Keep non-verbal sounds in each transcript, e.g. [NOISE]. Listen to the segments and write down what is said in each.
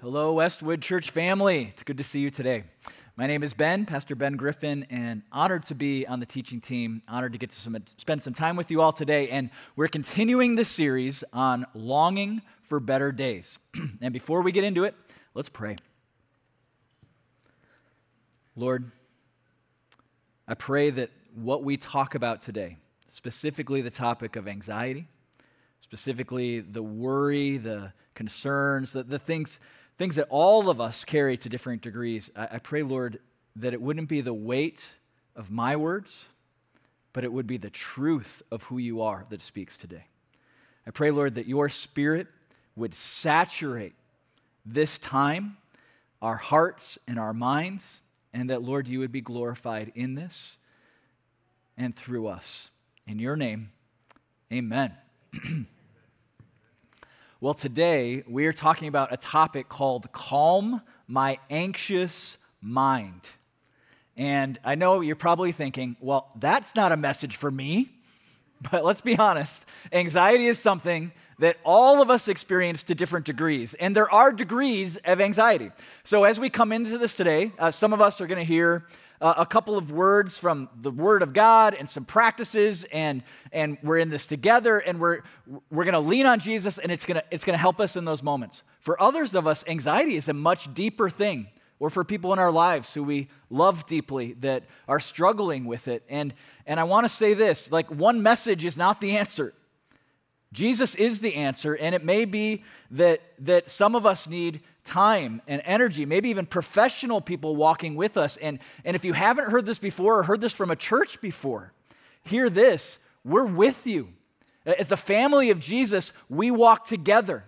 Hello, Westwood Church family. It's good to see you today. My name is Ben, Pastor Ben Griffin, and honored to be on the teaching team. Honored to get to some, spend some time with you all today. And we're continuing this series on longing for better days. [CLEARS THROAT] and before we get into it, let's pray. Lord, I pray that what we talk about today, specifically the topic of anxiety, specifically the worry, the concerns, the, the things things that all of us carry to different degrees. I, I pray, Lord, that it wouldn't be the weight of my words, but it would be the truth of who you are that speaks today. I pray, Lord, that your spirit would saturate this time, our hearts and our minds, and that, Lord, you would be glorified in this and through us. In your name, amen. [CLEARS THROAT] Well, today we are talking about a topic called Calm My Anxious Mind. And I know you're probably thinking, well, that's not a message for me. [LAUGHS] But let's be honest anxiety is something that all of us experience to different degrees. And there are degrees of anxiety. So as we come into this today, uh, some of us are going to hear uh, a couple of words from the Word of God and some practices, and, and we're in this together, and we're, we're going to lean on Jesus, and it's going to it's going to help us in those moments. For others of us, anxiety is a much deeper thing, or for people in our lives who we love deeply that are struggling with it. And, and I want to say this like, one message is not the answer. Jesus is the answer, and it may be that, that some of us need time and energy, maybe even professional people walking with us. And, and if you haven't heard this before or heard this from a church before, hear this we're with you. As a family of Jesus, we walk together.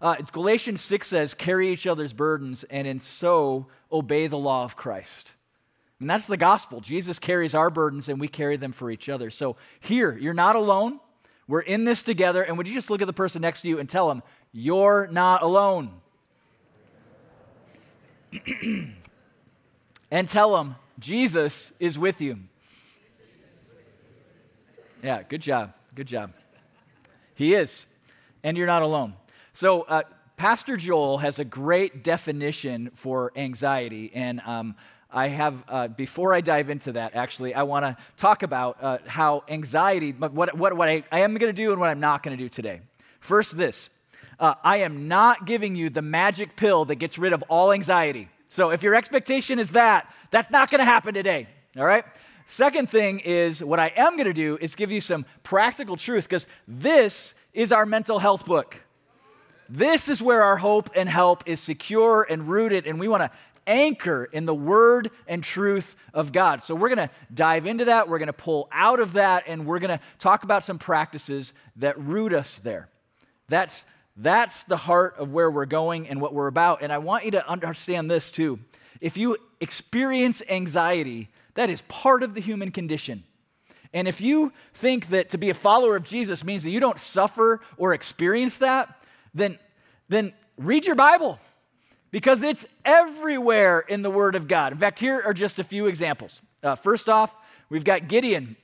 Uh, Galatians 6 says, carry each other's burdens and in so obey the law of Christ. And that's the gospel. Jesus carries our burdens and we carry them for each other. So here, you're not alone. We're in this together. And would you just look at the person next to you and tell them, you're not alone? [CLEARS THROAT] and tell them, Jesus is with you. Yeah, good job. Good job. He is. And you're not alone. So, uh, Pastor Joel has a great definition for anxiety. And um, I have, uh, before I dive into that, actually, I want to talk about uh, how anxiety, what, what, what I, I am going to do and what I'm not going to do today. First, this uh, I am not giving you the magic pill that gets rid of all anxiety. So if your expectation is that, that's not going to happen today, all right? Second thing is what I am going to do is give you some practical truth because this is our mental health book. This is where our hope and help is secure and rooted, and we want to anchor in the word and truth of God. So we're going to dive into that. We're going to pull out of that, and we're going to talk about some practices that root us there. That's that's the heart of where we're going and what we're about. And I want you to understand this too. If you experience anxiety, that is part of the human condition. And if you think that to be a follower of Jesus means that you don't suffer or experience that, then, then read your Bible because it's everywhere in the Word of God. In fact, here are just a few examples. Uh, first off, we've got Gideon.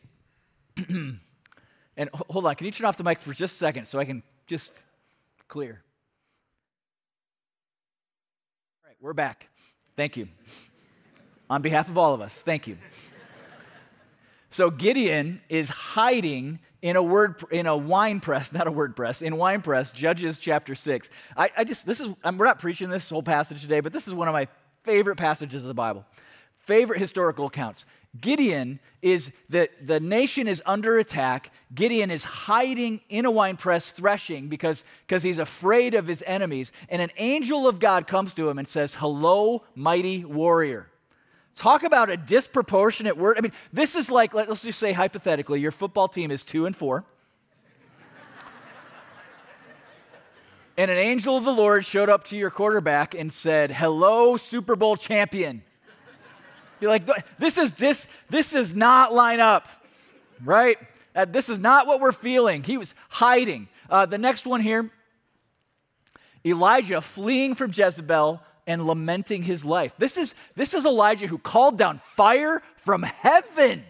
[CLEARS THROAT] and hold on, can you turn off the mic for just a second so I can just clear. All right, we're back. Thank you. On behalf of all of us, thank you. So Gideon is hiding in a word in a wine press, not a word press, in wine press, Judges chapter six. I, I just this is I'm, we're not preaching this whole passage today, but this is one of my favorite passages of the Bible, favorite historical accounts. Gideon is that the nation is under attack. Gideon is hiding in a wine press threshing because, because he's afraid of his enemies. And an angel of God comes to him and says, Hello, mighty warrior. Talk about a disproportionate word. I mean, this is like, let's just say hypothetically, your football team is two and four. and an angel of the Lord showed up to your quarterback and said, Hello, Super Bowl champion. Be like, this is this this does not line up, right? Uh, this is not what we're feeling. He was hiding. Uh, the next one here, Elijah fleeing from Jezebel and lamenting his life. This is this is Elijah who called down fire from heaven,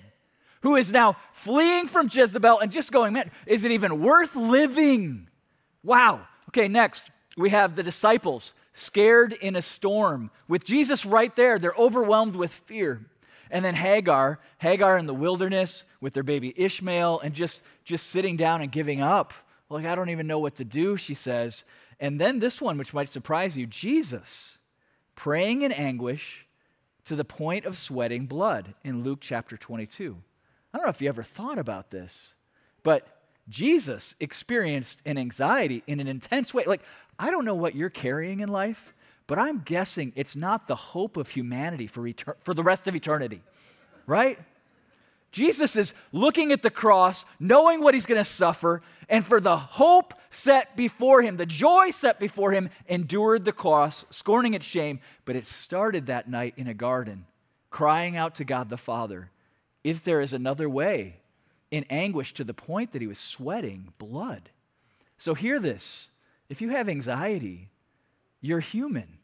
who is now fleeing from Jezebel and just going, man, is it even worth living? Wow. Okay, next we have the disciples scared in a storm. With Jesus right there, they're overwhelmed with fear. And then Hagar, Hagar in the wilderness with their baby Ishmael and just, just sitting down and giving up. Like, I don't even know what to do, she says. And then this one, which might surprise you Jesus praying in anguish to the point of sweating blood in Luke chapter 22. I don't know if you ever thought about this, but Jesus experienced an anxiety in an intense way. Like, I don't know what you're carrying in life, but I'm guessing it's not the hope of humanity for, for the rest of eternity, right? Jesus is looking at the cross, knowing what he's going to suffer, and for the hope set before him, the joy set before him, endured the cross, scorning its shame. But it started that night in a garden, crying out to God the Father, If there is another way, in anguish to the point that he was sweating blood. So hear this if you have anxiety, you're human,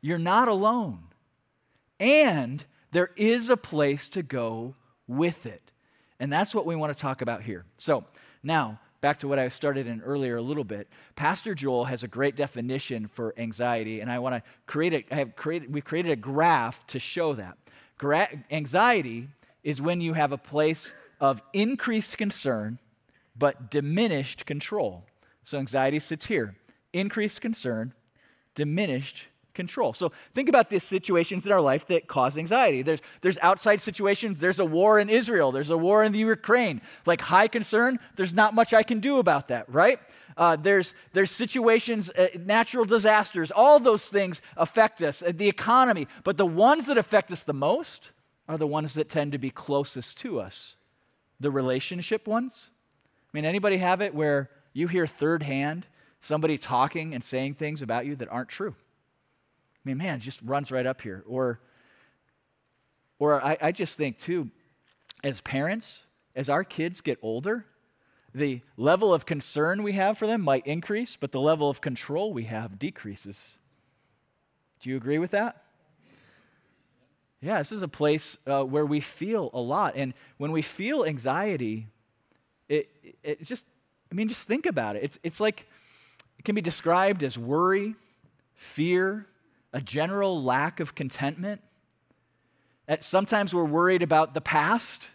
you're not alone. And there is a place to go with it. And that's what we want to talk about here. So, now, back to what I started in earlier a little bit. Pastor Joel has a great definition for anxiety, and I want to create a, I have created, we've created a graph to show that. Gra- anxiety is when you have a place of increased concern but diminished control. So anxiety sits here increased concern, diminished control. So think about the situations in our life that cause anxiety. There's, there's outside situations. There's a war in Israel. There's a war in the Ukraine. Like high concern, there's not much I can do about that, right? Uh, there's, there's situations, uh, natural disasters, all those things affect us, uh, the economy. But the ones that affect us the most are the ones that tend to be closest to us the relationship ones. I mean, anybody have it where you hear third hand somebody talking and saying things about you that aren't true? I mean, man, it just runs right up here. Or, or I, I just think, too, as parents, as our kids get older, the level of concern we have for them might increase, but the level of control we have decreases. Do you agree with that? Yeah, this is a place uh, where we feel a lot. And when we feel anxiety, it, it just, I mean, just think about it. It's, it's like, it can be described as worry, fear, a general lack of contentment. At, sometimes we're worried about the past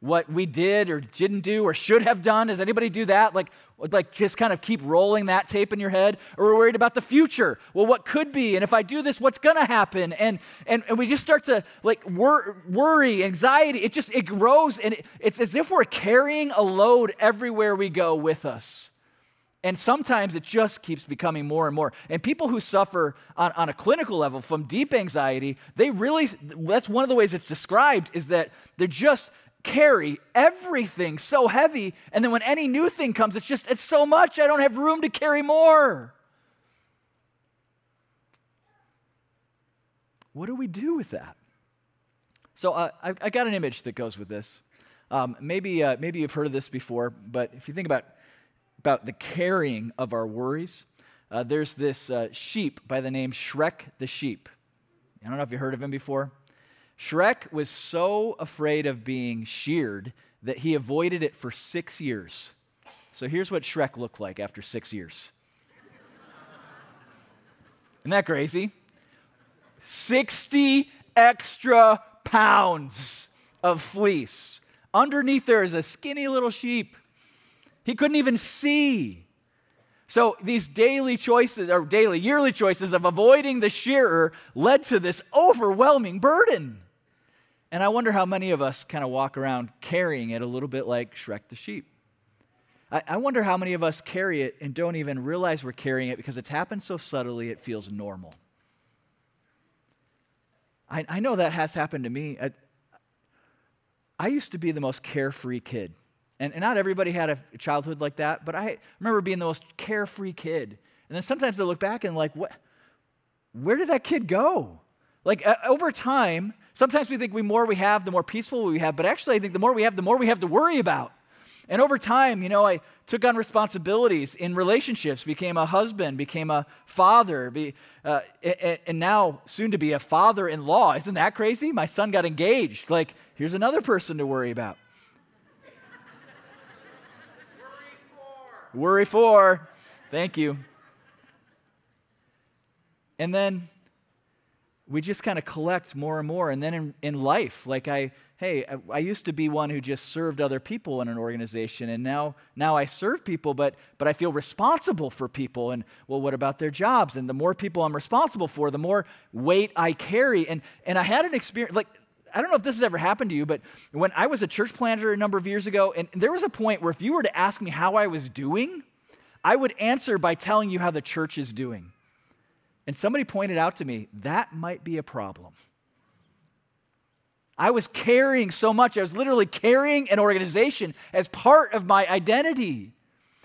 what we did or didn't do or should have done. Does anybody do that? Like, like just kind of keep rolling that tape in your head? Or we're worried about the future. Well, what could be? And if I do this, what's to happen? And, and, and we just start to like wor- worry, anxiety. It just, it grows and it, it's as if we're carrying a load everywhere we go with us. And sometimes it just keeps becoming more and more. And people who suffer on, on a clinical level from deep anxiety, they really, that's one of the ways it's described, is that they're just, carry everything so heavy. And then when any new thing comes, it's just, it's so much, I don't have room to carry more. What do we do with that? So uh, I, I, got an image that goes with this. Um, maybe, uh, maybe you've heard of this before, but if you think about, about the carrying of our worries, uh, there's this uh, sheep by the name Shrek the sheep. I don't know if you heard of him before. Shrek was so afraid of being sheared that he avoided it for six years. So here's what Shrek looked like after six years. Isn't that crazy? 60 extra pounds of fleece. Underneath there is a skinny little sheep. He couldn't even see. So these daily choices, or daily, yearly choices of avoiding the shearer led to this overwhelming burden. And I wonder how many of us kind of walk around carrying it a little bit like Shrek the sheep. I, I wonder how many of us carry it and don't even realize we're carrying it because it's happened so subtly it feels normal. I, I know that has happened to me. I, I used to be the most carefree kid. And, and, not everybody had a childhood like that, but I remember being the most carefree kid. And then sometimes I look back and like, what? Where did that kid go? Like uh, over time, Sometimes we think the more we have, the more peaceful we have, but actually, I think the more we have, the more we have to worry about. And over time, you know, I took on responsibilities in relationships, became a husband, became a father, be, uh, and now soon to be a father in law. Isn't that crazy? My son got engaged. Like, here's another person to worry about. Worry for. Thank you. and then we just kind of collect more and more. And then in, in life, like I, hey, I, I, used to be one who just served other people in an organization, and now, now I serve people, but, but I feel responsible for people. And well, what about their jobs? And the more people I'm responsible for, the more weight I carry. And, and I had an experience, like, I don't know if this has ever happened to you, but when I was a church planter a number of years ago, and there was a point where if you were to ask me how I was doing, I would answer by telling you how the church is doing. And somebody pointed out to me that might be a problem. I was carrying so much. I was literally carrying an organization as part of my identity.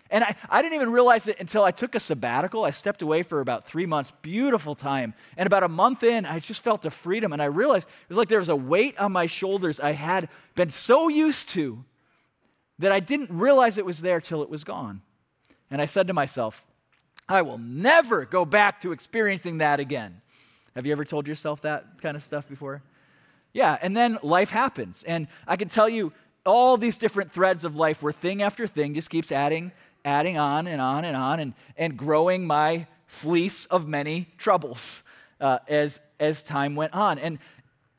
And I, I didn't even realize it until I took a sabbatical. I stepped away for about three months, beautiful time. And about a month in, I just felt a freedom. And I realized it was like there was a weight on my shoulders I had been so used to that I didn't realize it was there till it was gone. And I said to myself, I will never go back to experiencing that again. Have you ever told yourself that kind of stuff before? Yeah, and then life happens. And I can tell you all these different threads of life where thing after thing just keeps adding, adding on and on and on and, and growing my fleece of many troubles uh, as, as time went on. And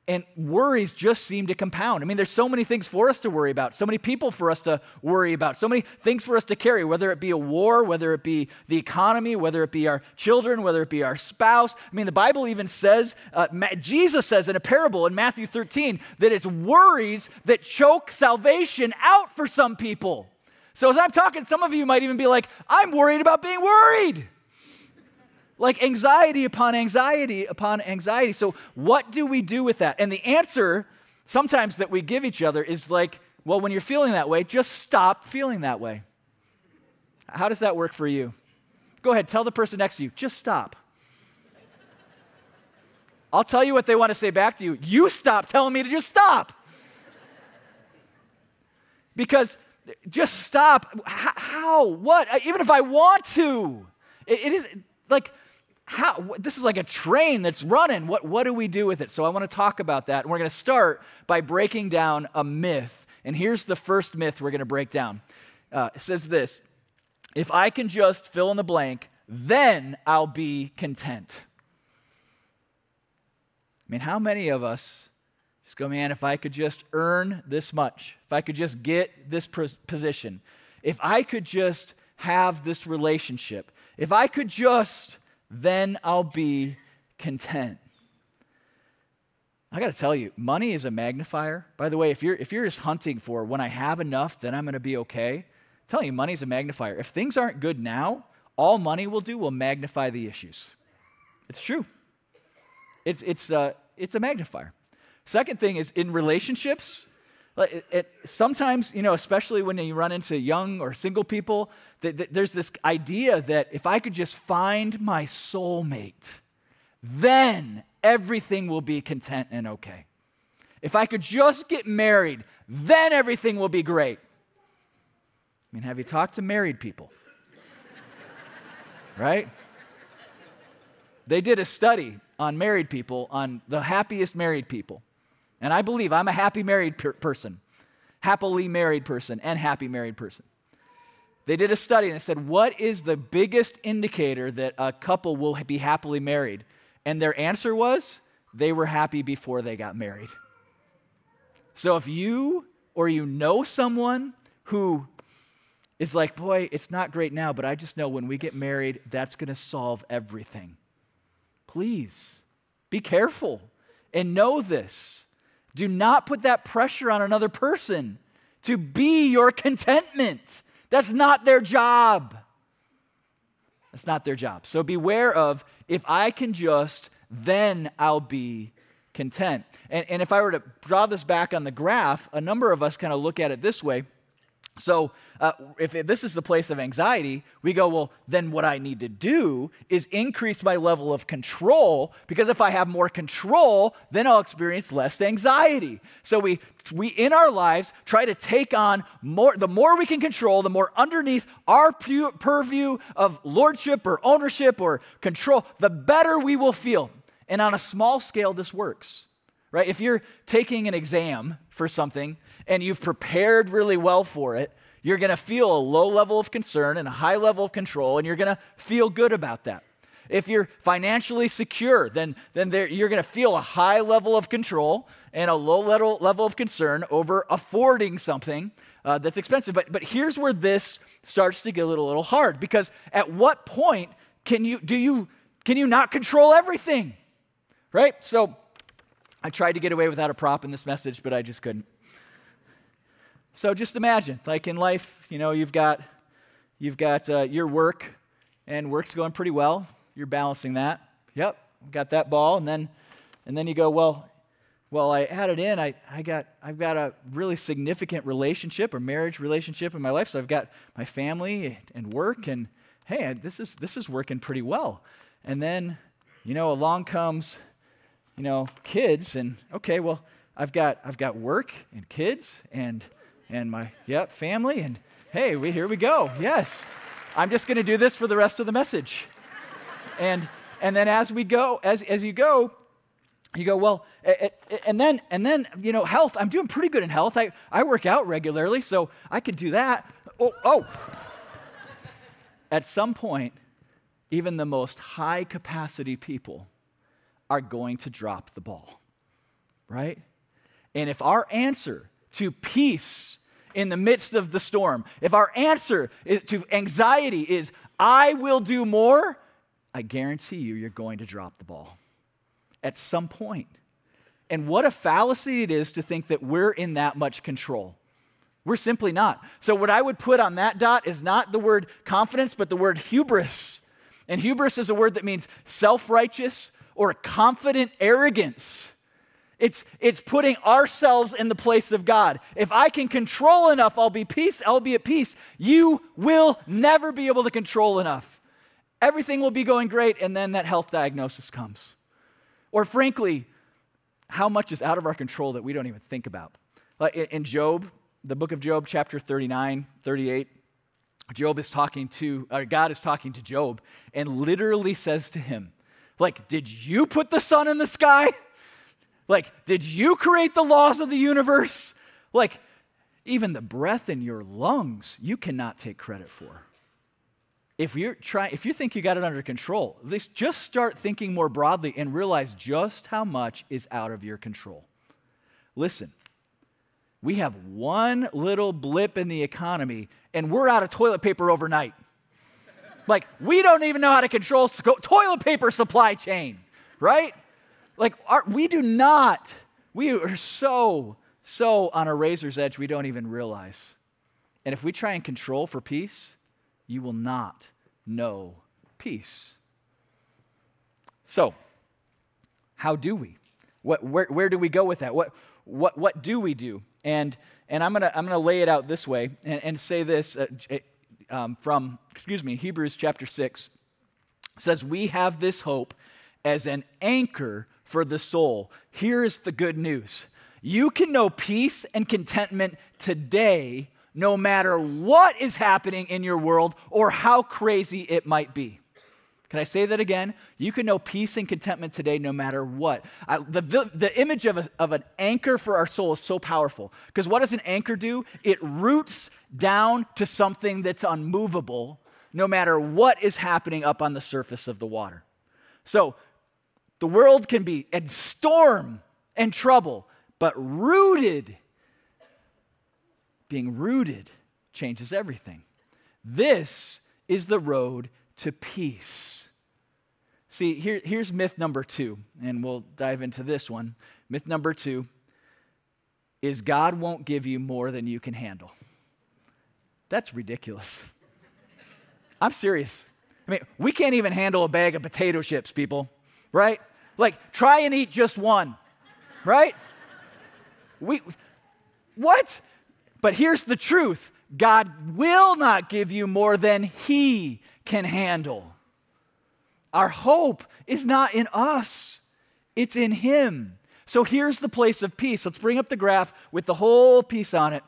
and worries just seem to compound. I mean, there's so many things for us to worry about, so many people for us to worry about, so many things for us to carry, whether it be a war, whether it be the economy, whether it be our children, whether it be our spouse. I mean, the Bible even says, uh, Jesus says in a parable in Matthew 13 that it's worries that choke salvation out for some people. So as I'm talking, some of you might even be like, I'm worried about being worried like anxiety upon anxiety upon anxiety. So, what do we do with that? And the answer sometimes that we give each other is like, well, when you're feeling that way, just stop feeling that way. How does that work for you? Go ahead, tell the person next to you, just stop. I'll tell you what they want to say back to you. You stop telling me to just stop. Because just stop. How? What? Even if I want to. it is like how this is like a train that's running. What, what do we do with it? So i want to talk about that. And we're going to start by breaking down a myth. And here's the first myth we're going to break down. Uh, it says this if i can just fill in the blank then i'll be content. I mean how many of us just go man if i could just earn this much if i could just get this position if i could just have this relationship if i could just then I'll be content. I got to tell you, money is a magnifier. By the way, if you're, if you're just hunting for when I have enough, then I'm going to be okay, I'm telling you, money's a magnifier. If things aren't good now, all money will do will magnify the issues. It's true. It's, it's, uh, it's a magnifier. Second thing is in relationships, it, it, sometimes, you know, especially when you run into young or single people, there's this idea that if I could just find my soulmate, then everything will be content and okay. If I could just get married, then everything will be great. I mean, have you talked to married people? [LAUGHS] right? They did a study on married people, on the happiest married people. And I believe I'm a happy married per- person, happily married person, and happy married person. They did a study and they said, What is the biggest indicator that a couple will be happily married? And their answer was, They were happy before they got married. So if you or you know someone who is like, Boy, it's not great now, but I just know when we get married, that's going to solve everything. Please be careful and know this. Do not put that pressure on another person to be your contentment. That's not their job. That's not their job. So beware of if I can just, then I'll be content. And, and if I were to draw this back on the graph, a number of us kind of look at it this way so, uh, if this is the place of anxiety, we go, well, then what I need to do is increase my level of control because if I have more control, then I'll experience less anxiety. So, we, we in our lives try to take on more, the more we can control, the more underneath our purview of lordship or ownership or control, the better we will feel. And on a small scale, this works, right? If you're taking an exam for something, and you've prepared really well for it, you're going to feel a low level of concern and a high level of control, and you're going to feel good about that. If you're financially secure, then, then there, you're going to feel a high level of control and a low level, level of concern over affording something uh, that's expensive. But, but here's where this starts to get a little, little hard because at what point can you, do you, can you not control everything? Right? So I tried to get away without a prop in this message, but I just couldn't. So just imagine, like in life, you know, you've got, you've got uh, your work, and work's going pretty well. You're balancing that. Yep, got that ball, and then, and then you go, well, well, I added in, I, I got, I've got a really significant relationship or marriage relationship in my life. So I've got my family and work, and hey, this is, this is working pretty well. And then, you know, along comes, you know, kids, and okay, well, I've got, I've got work and kids and, and my, yep, family, and hey, we, here we go. Yes. I'm just going to do this for the rest of the message. And, and then as we go, as, as you go, you go well and then and then you know health i'm doing pretty good in health i, I work out regularly so i could do that oh oh at some point even the most high capacity people are going to drop the ball right and if our answer to peace in the midst of the storm if our answer to anxiety is i will do more i guarantee you you're going to drop the ball at some point. And what a fallacy it is to think that we're in that much control. We're simply not. So, what I would put on that dot is not the word confidence, but the word hubris. And hubris is a word that means self righteous or confident arrogance. It's, it's putting ourselves in the place of God. If I can control enough, I'll be peace, I'll be at peace. You will never be able to control enough. Everything will be going great, and then that health diagnosis comes. Or frankly, how much is out of our control that we don't even think about? Like in Job, the book of Job, chapter 39, 38, Job is talking to, or God is talking to Job and literally says to him, like, did you put the sun in the sky? [LAUGHS] Like, did you create the laws of the universe? Like, even the breath in your lungs, you cannot take credit for. If you're trying if you think you got it under control just start thinking more broadly and realize just how much is out of your control. Listen we have one little blip in the economy and we're out of toilet paper overnight. Like we don't even know how to control toilet paper supply chain right like we do not we are so so on a razor's edge we don't even realize and if we try and control for peace you will not know peace. So, how do we? What, where, where do we go with that? What, what, what do we do? And, and I'm going to I'm gonna lay it out this way and, and say this uh, um, from, excuse me, Hebrews chapter 6 says, We have this hope as an anchor for the soul. Here is the good news you can know peace and contentment today no matter what is happening in your world or how crazy it might be. Can I say that again? You can know peace and contentment today no matter what. I, the, the, the, image of, a, of an anchor for our soul is so powerful because what does an anchor do? It roots down to something that's unmovable no matter what is happening up on the surface of the water. So the world can be in storm and trouble, but rooted being rooted changes everything. This is the road to peace. See, here, here's myth number two, and we'll dive into this one. Myth number two is God won't give you more than you can handle. That's ridiculous. [LAUGHS] I'm serious. I mean, we can't even handle a bag of potato chips, people, right? Like, try and eat just one, right? We, what? But here's the truth God will not give you more than He can handle. Our hope is not in us, it's in Him. So here's the place of peace. Let's bring up the graph with the whole piece on it.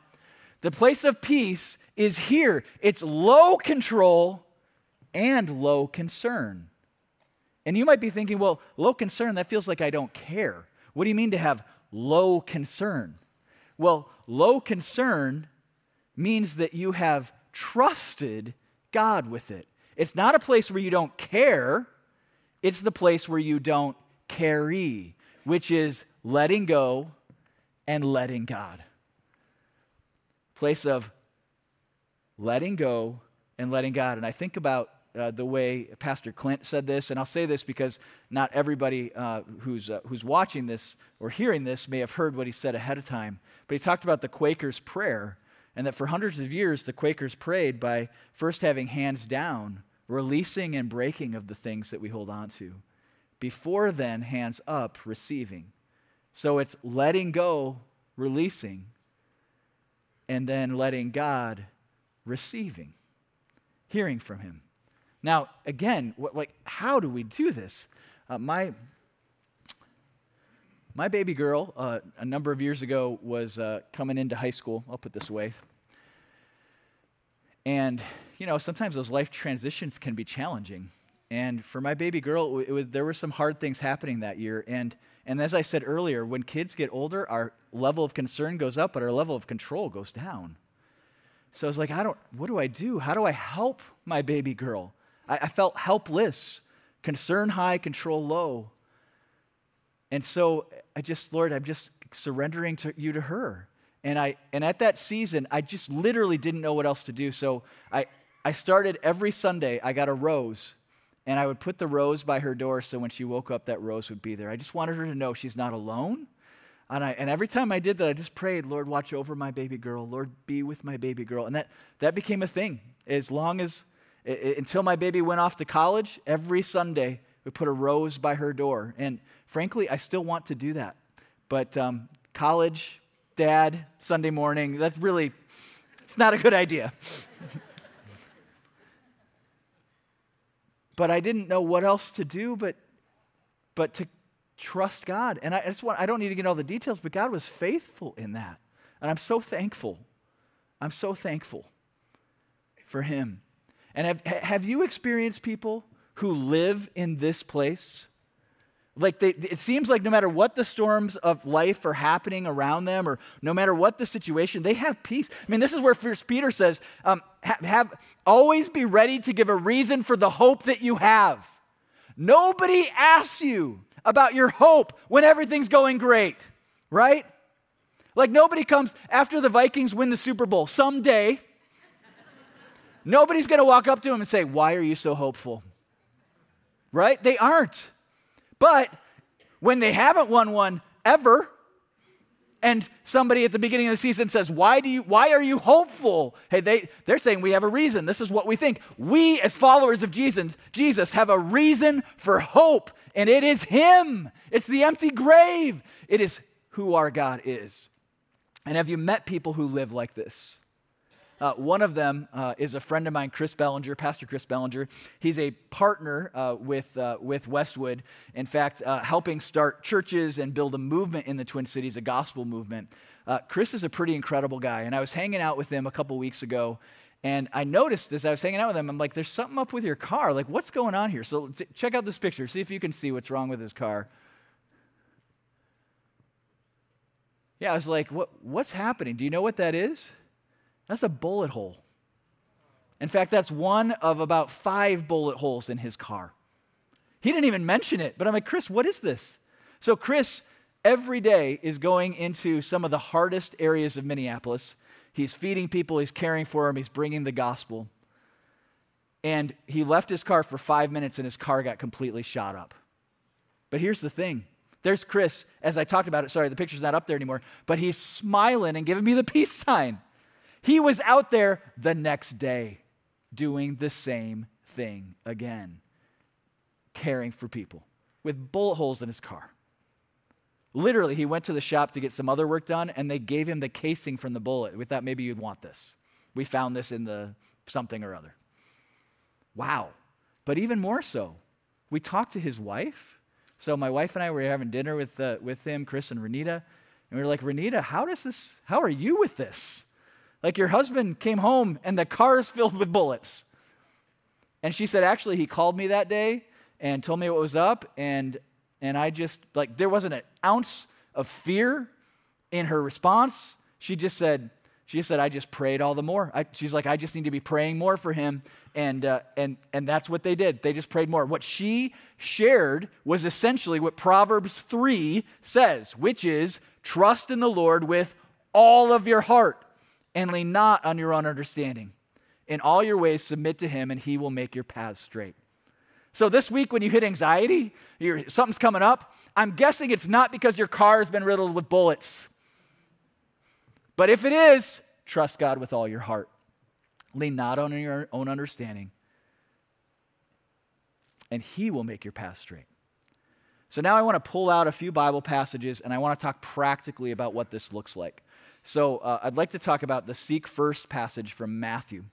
The place of peace is here. It's low control and low concern. And you might be thinking, well, low concern, that feels like I don't care. What do you mean to have low concern? Well, low concern means that you have trusted God with it. It's not a place where you don't care, It's the place where you don't carry, which is letting go and letting God. Place of letting go and letting God. And I think about uh, the way Pastor Clint said this, and I'll say this because not everybody uh, who's, uh, who's watching this or hearing this may have heard what he said ahead of time. But he talked about the Quakers' prayer, and that for hundreds of years the Quakers prayed by first having hands down, releasing and breaking of the things that we hold on to, before then, hands up, receiving. So it's letting go, releasing, and then letting God, receiving, hearing from Him. Now, again, what, like, how do we do this? Uh, my my baby girl, uh, a number of years ago, was uh, coming into high school. I'll put this away. And you know, sometimes those life transitions can be challenging. And for my baby girl, it was, there were some hard things happening that year. And, and as I said earlier, when kids get older, our level of concern goes up, but our level of control goes down. So I was like, I don't, what do I do? How do I help my baby girl? I, I felt helpless, concern high, control low. And so I just, Lord, I'm just surrendering to you to her. And I and at that season, I just literally didn't know what else to do. So I, I started every Sunday, I got a rose, and I would put the rose by her door so when she woke up, that rose would be there. I just wanted her to know she's not alone. And, I, and every time I did that, I just prayed, Lord, watch over my baby girl. Lord, be with my baby girl. And that, that became a thing. As long as it, until my baby went off to college, every Sunday we put a rose by her door. And frankly, I still want to do that. But um, college, dad, Sunday morning, that's really, it's not a good idea. [LAUGHS] but I didn't know what else to do but, but to trust God. And I, just want, I don't need to get all the details, but God was faithful in that. And I'm so thankful. I'm so thankful for Him. And have, have you experienced people who live in this place? Like they, it seems like no matter what the storms of life are happening around them, or no matter what the situation, they have peace. I mean, this is where First Peter says, um, have, have always be ready to give a reason for the hope that you have. Nobody asks you about your hope when everything's going great, right? Like nobody comes after the Vikings win the Super Bowl someday. Nobody's going to walk up to him and say, Why are you so hopeful? Right? They aren't. But when they haven't won one ever, and somebody at the beginning of the season says, Why, do you, why are you hopeful? Hey, they, they're saying we have a reason. This is what we think. We, as followers of Jesus, Jesus, have a reason for hope, and it is Him. It's the empty grave. It is who our God is. And have you met people who live like this? Uh, one of them uh, is a friend of mine, Chris Bellinger, Pastor Chris Bellinger. He's a partner uh, with, uh, with Westwood, in fact, uh, helping start churches and build a movement in the Twin Cities, a gospel movement. Uh, Chris is a pretty incredible guy, and I was hanging out with him a couple weeks ago, and I noticed as I was hanging out with him, I'm like, there's something up with your car. Like, what's going on here? So t- check out this picture, see if you can see what's wrong with his car. Yeah, I was like, what, what's happening? Do you know what that is? That's a bullet hole. In fact, that's one of about five bullet holes in his car. He didn't even mention it, but I'm like, Chris, what is this? So, Chris every day is going into some of the hardest areas of Minneapolis. He's feeding people, he's caring for them, he's bringing the gospel. And he left his car for five minutes and his car got completely shot up. But here's the thing there's Chris, as I talked about it. Sorry, the picture's not up there anymore, but he's smiling and giving me the peace sign. He was out there the next day doing the same thing again, caring for people with bullet holes in his car. Literally, he went to the shop to get some other work done, and they gave him the casing from the bullet. We thought maybe you'd want this. We found this in the something or other. Wow. But even more so, we talked to his wife. So my wife and I were having dinner with, uh, with him, Chris and Renita, and we were like, Renita, how does this, how are you with this? Like your husband came home and the car is filled with bullets. And she said, actually, he called me that day and told me what was up. And, and I just, like, there wasn't an ounce of fear in her response. She just said, She said, I just prayed all the more. I, she's like, I just need to be praying more for him. And, uh, and, and that's what they did. They just prayed more. What she shared was essentially what Proverbs 3 says, which is trust in the Lord with all of your heart and lean not on your own understanding. In all your ways, submit to him, and he will make your paths straight. So this week, when you hit anxiety, something's coming up, I'm guessing it's not because your car has been riddled with bullets. But if it is, trust God with all your heart. Lean not on your own understanding, and He will make your path straight. So now I want to pull out a few Bible passages and I want to talk practically about what this looks like. So uh, I'd like to talk about the seek first passage from Matthew.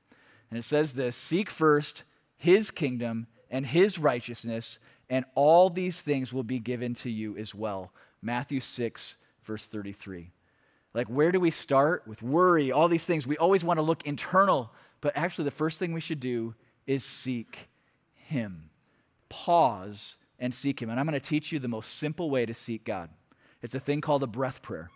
And it says this Seek first His kingdom and His righteousness, and all these things will be given to you as well. Matthew 6, verse 33. Like, where do we start? With worry, all these things. We always want to look internal, but actually, the first thing we should do is seek Him. Pause and seek Him. And I'm going to teach you the most simple way to seek God. It's a thing called a breath prayer.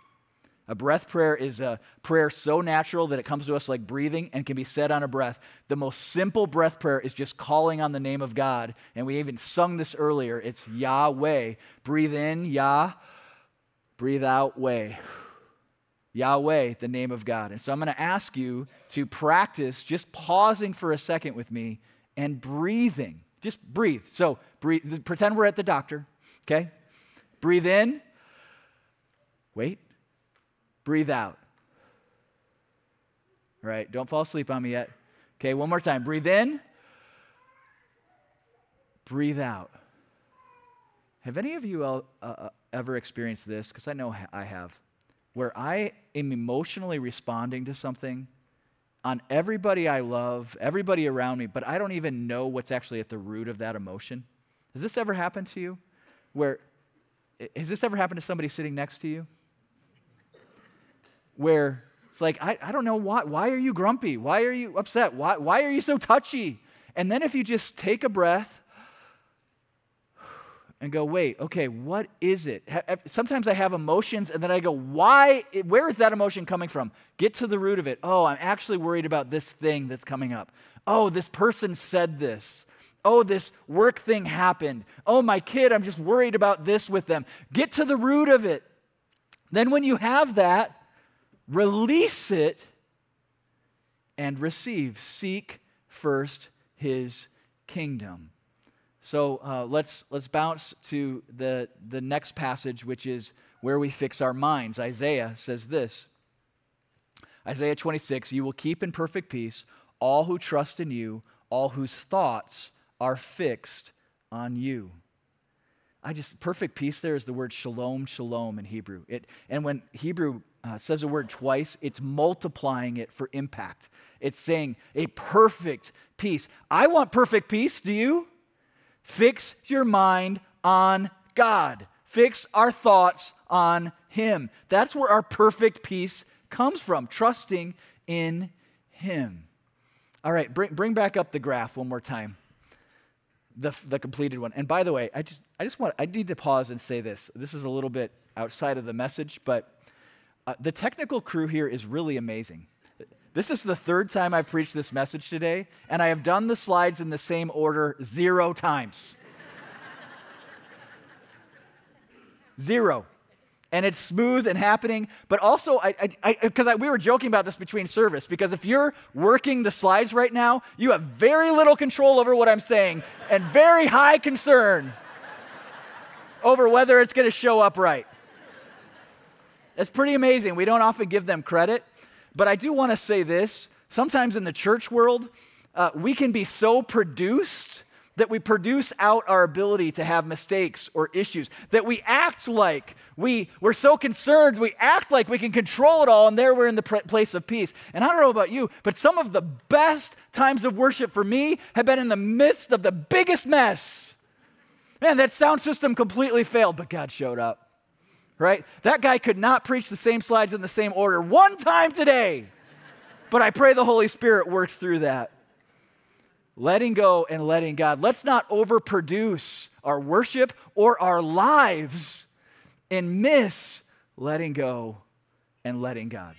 A breath prayer is a prayer so natural that it comes to us like breathing and can be said on a breath. The most simple breath prayer is just calling on the name of God. And we even sung this earlier. It's Yahweh. Breathe in, Yah. Breathe out, way. Yahweh, the name of God. And so I'm going to ask you to practice just pausing for a second with me and breathing. Just breathe. So breathe, pretend we're at the doctor, okay? Breathe in. Wait. Breathe out. All right, don't fall asleep on me yet. Okay, one more time. Breathe in. Breathe out. Have any of you uh, uh, ever experienced this? Because I know I have where I am emotionally responding to something on everybody I love, everybody around me, but I don't even know what's actually at the root of that emotion. Has this ever happened to you? Where has this ever happened to somebody sitting next to you? Where it's like, I, I don't know why. Why are you grumpy? Why are you upset? Why, why are you so touchy? And then if you just take a breath and go, wait, okay, what is it? Sometimes I have emotions and then I go, why, where is that emotion coming from? Get to the root of it. Oh, I'm actually worried about this thing that's coming up. Oh, this person said this. Oh, this work thing happened. Oh, my kid, I'm just worried about this with them. Get to the root of it. Then, when you have that, release it and receive. Seek first his kingdom. So uh, let's, let's bounce to the, the next passage, which is where we fix our minds. Isaiah says this Isaiah 26 You will keep in perfect peace all who trust in you, all whose thoughts are fixed on you. I just, perfect peace there is the word shalom, shalom in Hebrew. It, and when Hebrew uh, says a word twice, it's multiplying it for impact. It's saying a perfect peace. I want perfect peace. Do you? Fix your mind on God. Fix our thoughts on Him. That's where our perfect peace comes from, trusting in Him. All right, bring, bring back up the graph one more time. The, the completed one. And by the way, I just, I just want, I need to pause and say this. This is a little bit outside of the message, but uh, the technical crew here is really amazing. This is the third time I've preached this message today, and I have done the slides in the same order zero times. [LAUGHS] zero. And it's smooth and happening, but also, I, because we were joking about this between service, because if you're working the slides right now, you have very little control over what I'm saying and very high concern over whether it's going to show up right. It's pretty amazing. We don't often give them credit. But I do want to say this sometimes in the church world, uh, we can be so produced that we produce out our ability to have mistakes or issues, that we act like we, we're so concerned, we act like we can control it all, and there we're in the place of peace. And I don't know about you, but some of the best times of worship for me have been in the midst of the biggest mess. Man, that sound system completely failed, but God showed up right? That guy could not preach the same slides in the same order one time today. But I pray the Holy Spirit works through that. Letting go and letting God. Let's not overproduce our worship or our lives and miss letting go and letting God.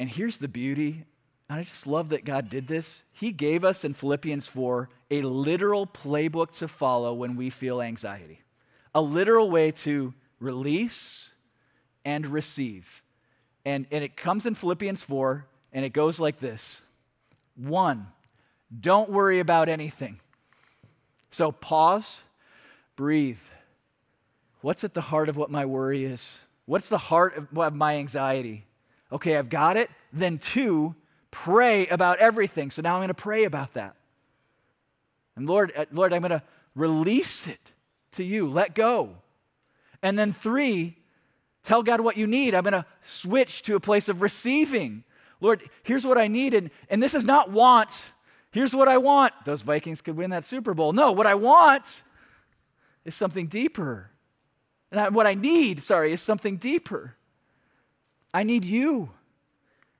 And here's the beauty. And I just love that God did this. He gave us in Philippians 4 a literal playbook to follow when we feel anxiety, a literal way to release and receive. And, and it comes in Philippians 4, and it goes like this One, don't worry about anything. So pause, breathe. What's at the heart of what my worry is? What's the heart of my anxiety? Okay, I've got it. Then, two, pray about everything. So now I'm going to pray about that. And Lord, uh, Lord, I'm going to release it to you. Let go. And then three, tell God what you need. I'm going to switch to a place of receiving. Lord, here's what I need. And, and this is not want. Here's what I want. Those Vikings could win that Super Bowl. No, what I want is something deeper. And I, what I need, sorry, is something deeper. I need you.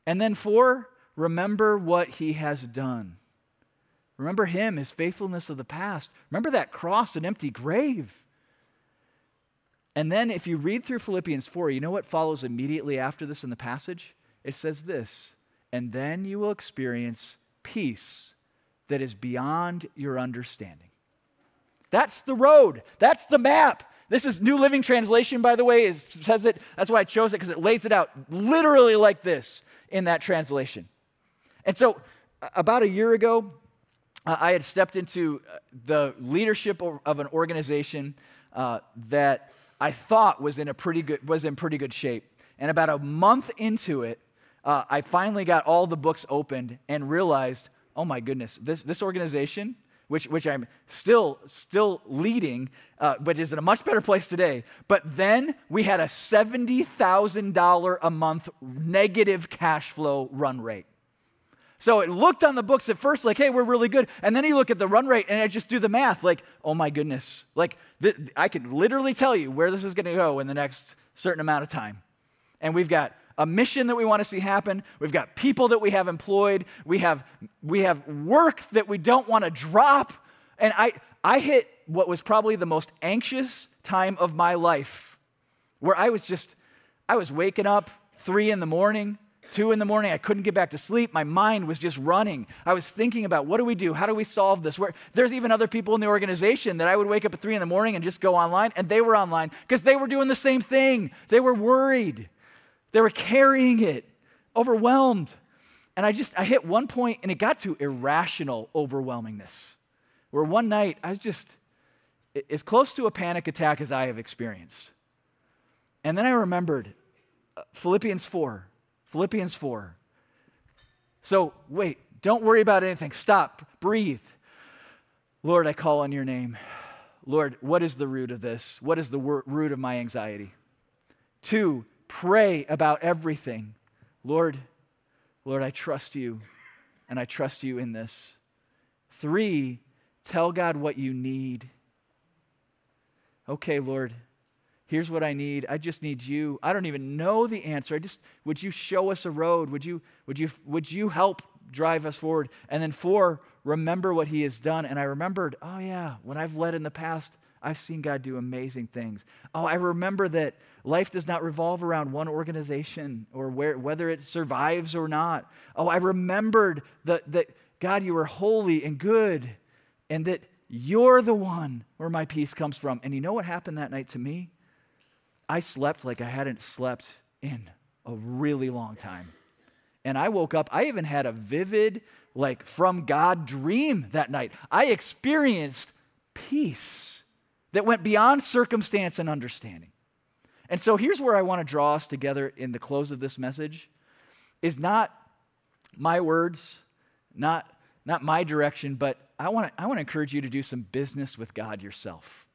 And then four, remember what he has done. Remember him, his faithfulness of the past. Remember that cross and empty grave. And then if you read through Philippians 4, you know what follows immediately after this in the passage? It says this, and then you will experience peace that is beyond your understanding. That's the road. That's the map. This is New Living Translation, by the way, is, says it. That's why I chose it because it lays it out literally like this in that translation. And so, about a year ago, I had stepped into uh, the leadership of an organization uh, that I thought was in a pretty good was in pretty good shape. And about a month into it, uh, I finally got all the books opened and realized, oh my goodness, this this organization which, which I'm still, still leading, uh, but is in a much better place today. But then we had a $70,000 a month negative cash flow run rate. So it looked on the books at first like, hey, we're really good. And then you look at the run rate and I just do the math like, oh my goodness. Like, th- I could literally tell you where this is going to go in the next certain amount of time. And we've got a mission that we want to see happen. We've got people that we have employed. We have, we have work that we don't want to drop. And I, I hit what was probably the most anxious time of my life where I was just, I was waking up three in the morning, two in the morning. I couldn't get back to sleep. My mind was just running. I was thinking about what do we do? How do we solve this? Where, there's even other people in the organization that I would wake up at three in the morning and just go online, and they were online because they were doing the same thing. They were worried. They were carrying it, overwhelmed. And I just, I hit one point and it got to irrational overwhelmingness, where one night I was just as close to a panic attack as I have experienced. And then I remembered uh, Philippians 4. Philippians 4. So, wait, don't worry about anything. Stop, breathe. Lord, I call on your name. Lord, what is the root of this? What is the root of my anxiety? Two, Pray about everything. Lord, Lord, I trust you, and I trust you in this. Three, tell God what you need. Okay, Lord, here's what I need. I just need you. I don't even know the answer. I just would you show us a road? Would you would you would you help drive us forward? And then four, remember what he has done. And I remembered, oh yeah, when I've led in the past, I've seen God do amazing things. Oh, I remember that life does not revolve around one organization or where, whether it survives or not. Oh, I remembered that, that God, you are holy and good, and that you're the one where my peace comes from. And you know what happened that night to me? I slept like I hadn't slept in a really long time. And I woke up, I even had a vivid, like from God dream that night. I experienced peace that went beyond circumstance and understanding. And so here's where I want to draw us together in the close of this message is not my words, not, not my direction, but I want, to, I want to encourage you to do some business with God yourself.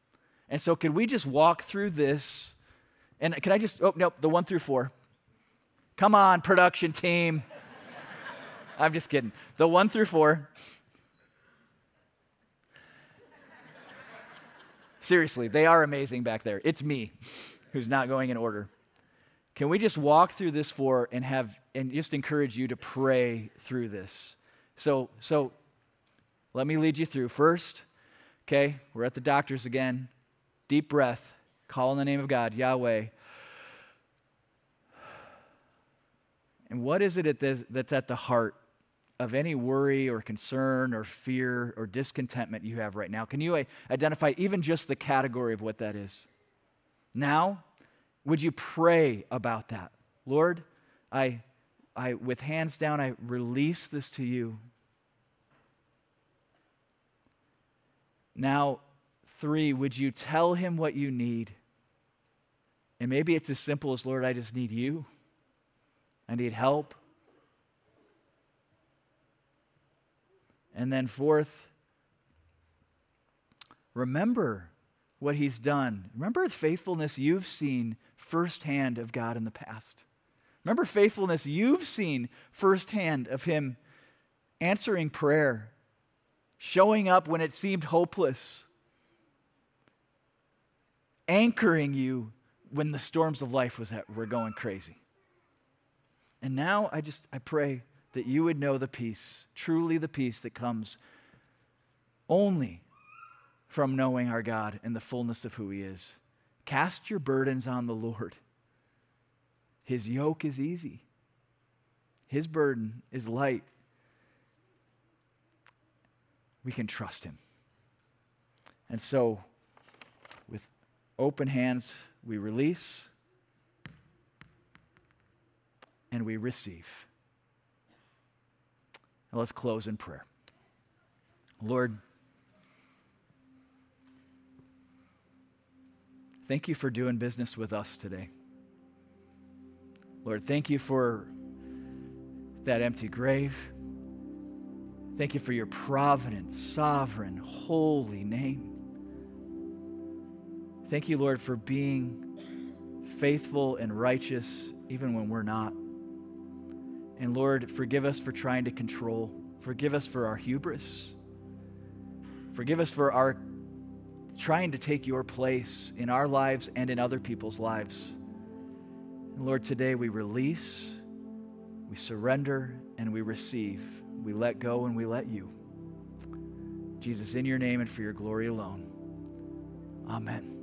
And so could we just walk through this? And can I just, oh, nope, the one through four. Come on, production team. [LAUGHS] I'm just kidding. The one through four. Seriously, they are amazing back there. It's me who's not going in order. Can we just walk through this for and have and just encourage you to pray through this? So so let me lead you through. First, okay, we're at the doctors again. Deep breath. Call in the name of God, Yahweh. And what is it that's at the heart of any worry or concern or fear or discontentment you have right now? Can you uh, identify even just the category of what that is? Now, would you pray about that? Lord, I, I with hands down, I release this to you. Now, three, would you tell him what you need? And maybe it's as simple as, Lord, I just need you. I need help. And then, fourth, remember what he's done. Remember the faithfulness you've seen firsthand of God in the past. Remember faithfulness you've seen firsthand of him answering prayer, showing up when it seemed hopeless, anchoring you when the storms of life was at, were going crazy. And now I just I pray that you would know the peace, truly the peace that comes only from knowing our God and the fullness of who he is. Cast your burdens on the Lord. His yoke is easy. His burden is light. We can trust him. And so, with open hands, we release and we receive. Now let's close in prayer. Lord, thank you for doing business with us today. Lord, thank you for that empty grave. Thank you for your provident, sovereign, holy name. Thank you, Lord, for being faithful and righteous even when we're not. And Lord, forgive us for trying to control. Forgive us for our hubris. Forgive us for our trying to take your place in our lives and in other people's lives. And Lord, today we release, we surrender, and we receive. We let go and we let you. Jesus, in your name and for your glory alone. Amen.